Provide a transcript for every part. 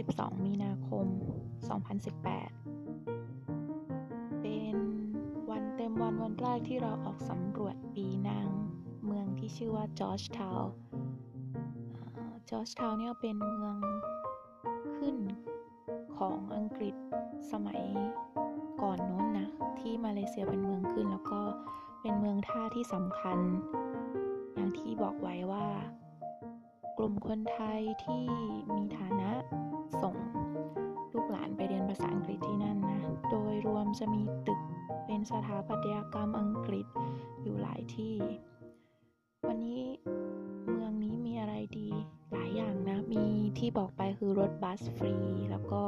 12 มีนาคม 2018 เป็นวันเต็มวันวันแรกที่เราออกสำรวจปีนางเมืองที่ชื่อว่าจอร์จทาวน์จอร์จทาวน์เนี่ยเป็นเมืองขึ้นของอังกฤษสมัยก่อนโน้นนะ ที่มาเลเซียเป็นเมืองขึ้นแล้วก็เป็นเมืองท่าที่สำคัญ อย่างที่บอกไว้ว่า กลุ่มคนไทยที่มีฐานะส่งลูกหลานไปเรียนภาษาอังกฤษที่นั่นนะ โดยรวมจะมีตึกเป็นสถาปัตยกรรมอังกฤษอยู่หลายที่ วันนี้เมืองนี้มีอะไรดีหลายอย่างนะ มีที่บอกไปคือรถบัสฟรี แล้วก็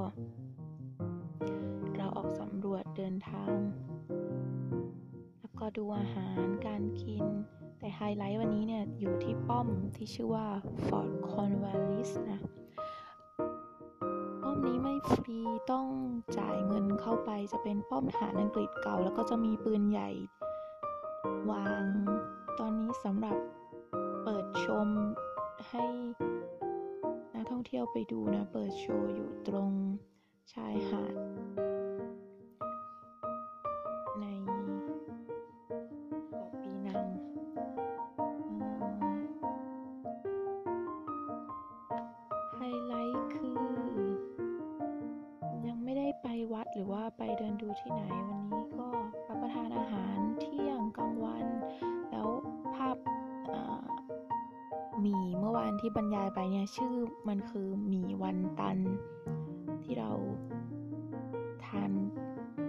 เราออกสำรวจเดินทาง แล้วก็ดูอาหารการกิน แต่ไฮไลท์วันนี้เนี่ยอยู่ที่ป้อมที่ชื่อว่า Fort Cornwallis นะ ป้อมนี้ไม่ฟรีต้องจ่ายเงินเข้าไปจะเป็นป้อมทหารอังกฤษเก่า แล้วก็จะมีปืนใหญ่ วางตอนนี้สำหรับเปิดชมให้นักท่องเที่ยวไปดูนะ เปิดโชว์อยู่ตรงชายหาด นที่บรรยายไปเนี่ยชื่อมันคือหมี่วันตัน ที่เราทาน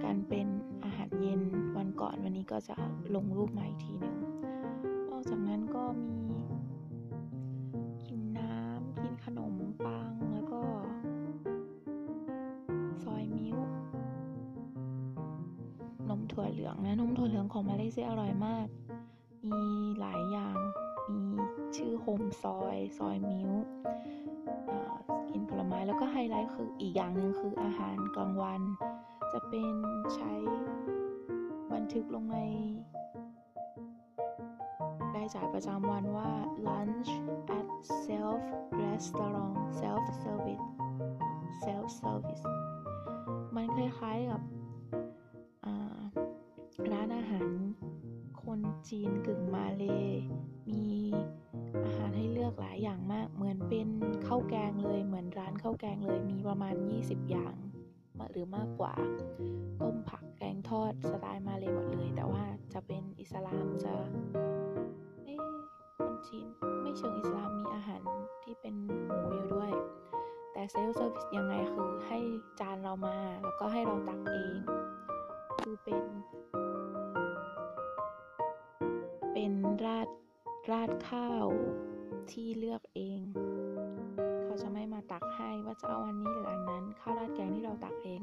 กันเป็นอาหารเย็นวันก่อนวันนี้ก็จะลงรูปมาอีกทีหนึ่งนอกจากนั้นก็มีกินน้ำกินขนมปังแล้วก็ ซอยมิ้วนมถั่วเหลืองนะนมถั่วเหลืองของมาเลเซียอร่อยมาก มีหลายอย่าง ชื่อโฮมซอย ซอยมิ้วกินผลไม้แล้วก็ไฮไลท์คืออีกอย่างหนึ่งคืออาหารกลางวัน จะเป็นใช้บันทึกลงในรายจ่ายประจำวันว่า lunch at self restaurant self service self service มันคล้ายๆกับร้านอาหารคนจีนกึ่งมาเลมี อาหารให้เลือกหลายอย่างมาก เหมือนเป็นข้าวแกงเลย เหมือนร้านข้าวแกงเลย มีประมาณ 20 อย่างหรือมากกว่า ต้มผักแกงทอดสไตล์มาเลยหมดเลย แต่ว่าจะเป็นอิสลามจะเอ๊คนจีนไม่เชิงอิสลามมีอาหารที่เป็นหมูอยู่ด้วย แต่ self service ยังไงคือให้จานเรามาแล้วก็ให้เราตักเอง คือเป็น ราดข้าวที่เลือกเอง เขาจะไม่มาตักให้ว่าจะเอาอันนี้หรืออันนั้นข้าวราดแกงที่เราตักเอง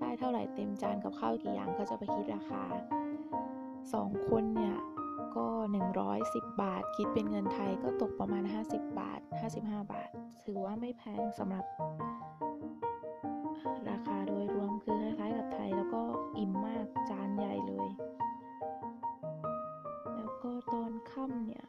ได้เท่าไหร่เต็มจานกับข้าวกี่อย่างเขาจะไปคิดราคาสองคนเนี่ยก็ 110 บาท คิดเป็นเงินไทยก็ตกประมาณ 50 บาท 55 บาท ถือว่าไม่แพงสำหรับ ราคาโดยรวมคือคล้ายๆกับไทยแล้วก็อิ่มมากจานใหญ่เลย แล้วก็ตอนค่ำเนี่ย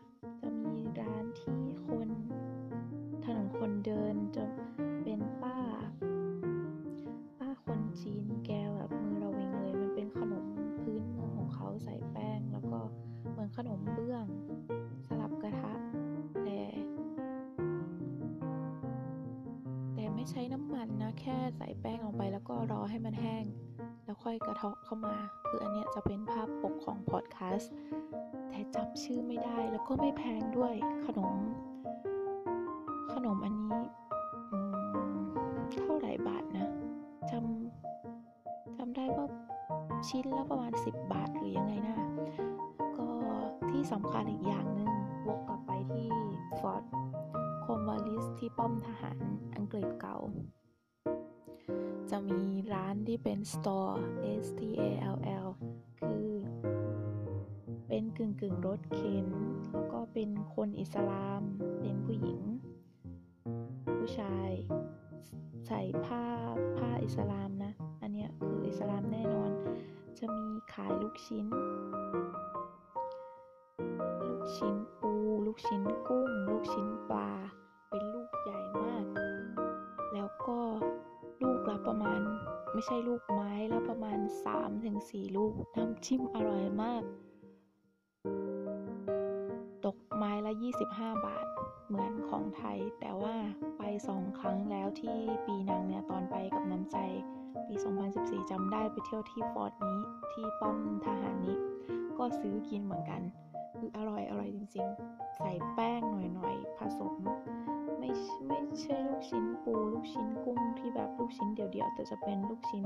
ไม่ใช้น้ำมันนะ แค่ใส่แป้งลงไปแล้วก็รอให้มันแห้ง แล้วค่อยกระเทาะเข้ามา คืออันเนี้ยจะเป็นภาพปกของพอดแคสต์แต่จำชื่อไม่ได้แล้วก็ไม่แพงด้วยขนม ขนมอันนี้เท่าไหร่บาทนะจำจำได้ว่าชิ้นละประมาณ 10 บาทหรือยังไงนะก็ที่สำคัญอีกอย่างหนึ่งวกกลับไปที่ฟอร์ด มวาลิสที่ป้อมทหารอังกฤษเก่า จะมีร้านที่เป็น store S T A L L คือเป็นกึ่งกึ่งรถเข็น แล้วก็เป็นคนอิสลาม เป็นผู้หญิง ผู้ชาย ใส่ผ้าผ้าอิสลามนะ อันเนี้ยคืออิสลามแน่นอน จะมีขายลูกชิ้น ลูกชิ้นปู ลูกชิ้นกุ้ง ลูกชิ้นปลา ใช่ลูกไม้แล้วประมาณ 3-4 ลูกน้ำจิ้มอร่อยมาก ตกไม้ละ 25 บาท เหมือนของไทย แต่ว่าไปสองครั้งแล้วที่ปีนังเนี่ยตอนไปกับน้ำใจ ปี 2014จำได้ไปเที่ยวที่ฟอร์ดนี้ที่ป้อมทหารนี้ ก็ซื้อกินเหมือนกัน คืออร่อยอร่อยจริงๆ ใส่แป้งหน่อยๆ ผสม ไม่ใช่ลูกชิ้นปู ลูกชิ้นกุ้งที่แบบลูกชิ้นเดี่ยวๆแต่จะเป็นลูกชิ้น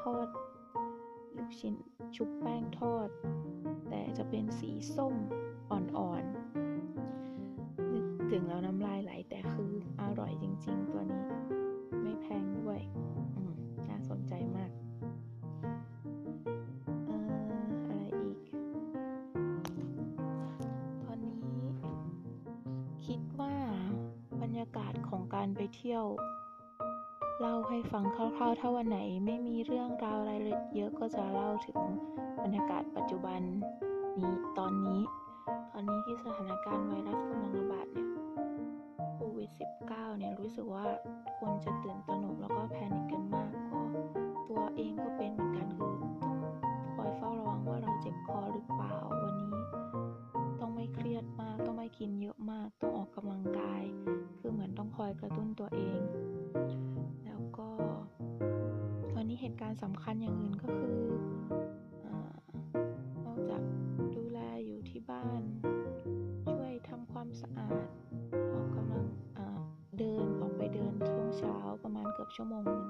ทอด ลูกชิ้นชุบแป้งทอด แต่จะเป็นสีส้มอ่อนๆนึกถึงแล้วน้ำลายไหลแต่คืออร่อยจริง ๆ ตัวนี้ การไปเที่ยว เล่าให้ฟังคร่าวๆ ถ้าวันไหนไม่มีเรื่องราวอะไรเยอะก็จะเล่าถึงบรรยากาศปัจจุบันนี้ตอนนี้ ตอนนี้ที่สถานการณ์ไวรัสกำลังระบาดเนี่ยโควิด -19 เนี่ยรู้สึกว่าคนจะตื่นตระหนกแล้วก็แพนิคกันมากก็ตัวเองก็เป็นเหมือนกันคือ ตัวเอง แล้วก็ ตอนนี้เหตุการณ์สำคัญอย่างอื่นก็คือ นอกจากดูแลอยู่ที่บ้าน ช่วยทำความสะอาด ออกกำลังเดินออกไปเดินช่วงเช้าประมาณเกือบชั่วโมงนึง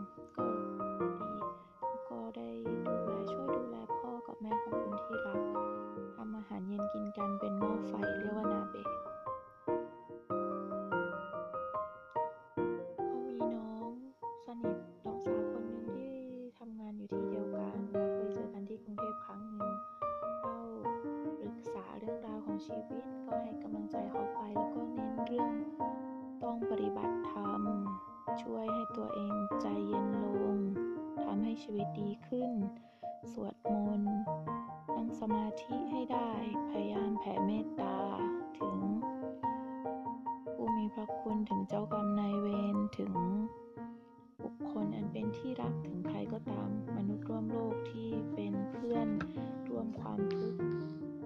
ชีวิต ก็ให้กำลังใจเขาไป แล้วก็เน้นเรื่องต้องปฏิบัติธรรม ช่วยให้ตัวเองใจเย็นลงทำให้ชีวิตดีขึ้น สวดมนต์นั่งสมาธิให้ได้ พยายามแผ่เมตตาถึง ผู้มีพระคุณถึงเจ้ากรรมนายเวรถึงบุคคลอันเป็นที่รักถึงใครก็ตามมนุษย์ร่วมโลกที่เป็นเพื่อนร่วมความทุกข์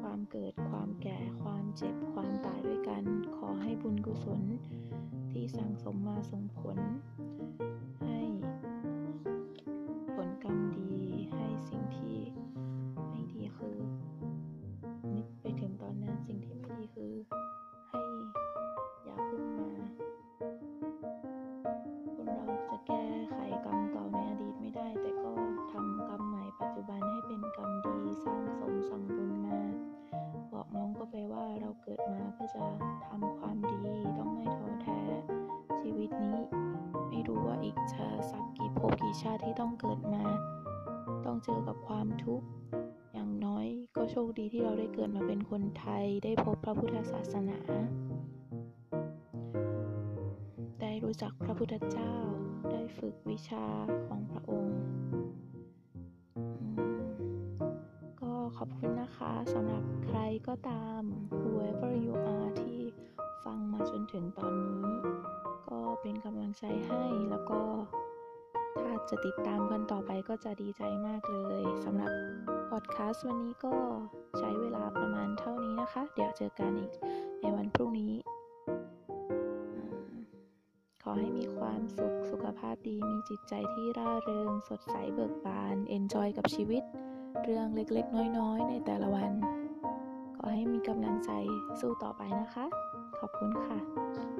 ความเกิด ความแก่ ความเจ็บ ความตายด้วยกัน ขอให้บุญกุศลที่สั่งสมมาส่งผล ให้ผลกรรมดี ชาติที่ต้องเกิดมา ต้องเจอกับความทุกข์ อย่างน้อยก็โชคดีที่เราได้เกิดมาเป็นคนไทยได้พบพระพุทธศาสนา ได้รู้จักพระพุทธเจ้า ได้ฝึกวิชาของพระองค์ ก็ขอบคุณนะคะสำหรับใครก็ตาม whoever you are ที่ฟังมาจนถึงตอนนี้ ก็เป็นกำลังใจให้แล้วก็ ถ้าจะติดตามกันต่อไปก็จะดีใจมากเลยสำหรับพอดแคสต์วันนี้ก็ใช้เวลาประมาณเท่านี้นะคะ เดี๋ยวเจอกันอีกในวันพรุ่งนี้ ขอให้มีความสุขสุขภาพดีมีจิตใจที่ร่าเริง สดใสเบิกบาน enjoy กับชีวิต เรื่องเล็กๆ น้อยๆ ในแต่ละวัน ขอให้มีกำลังใจสู้ต่อไปนะคะ ขอบคุณค่ะ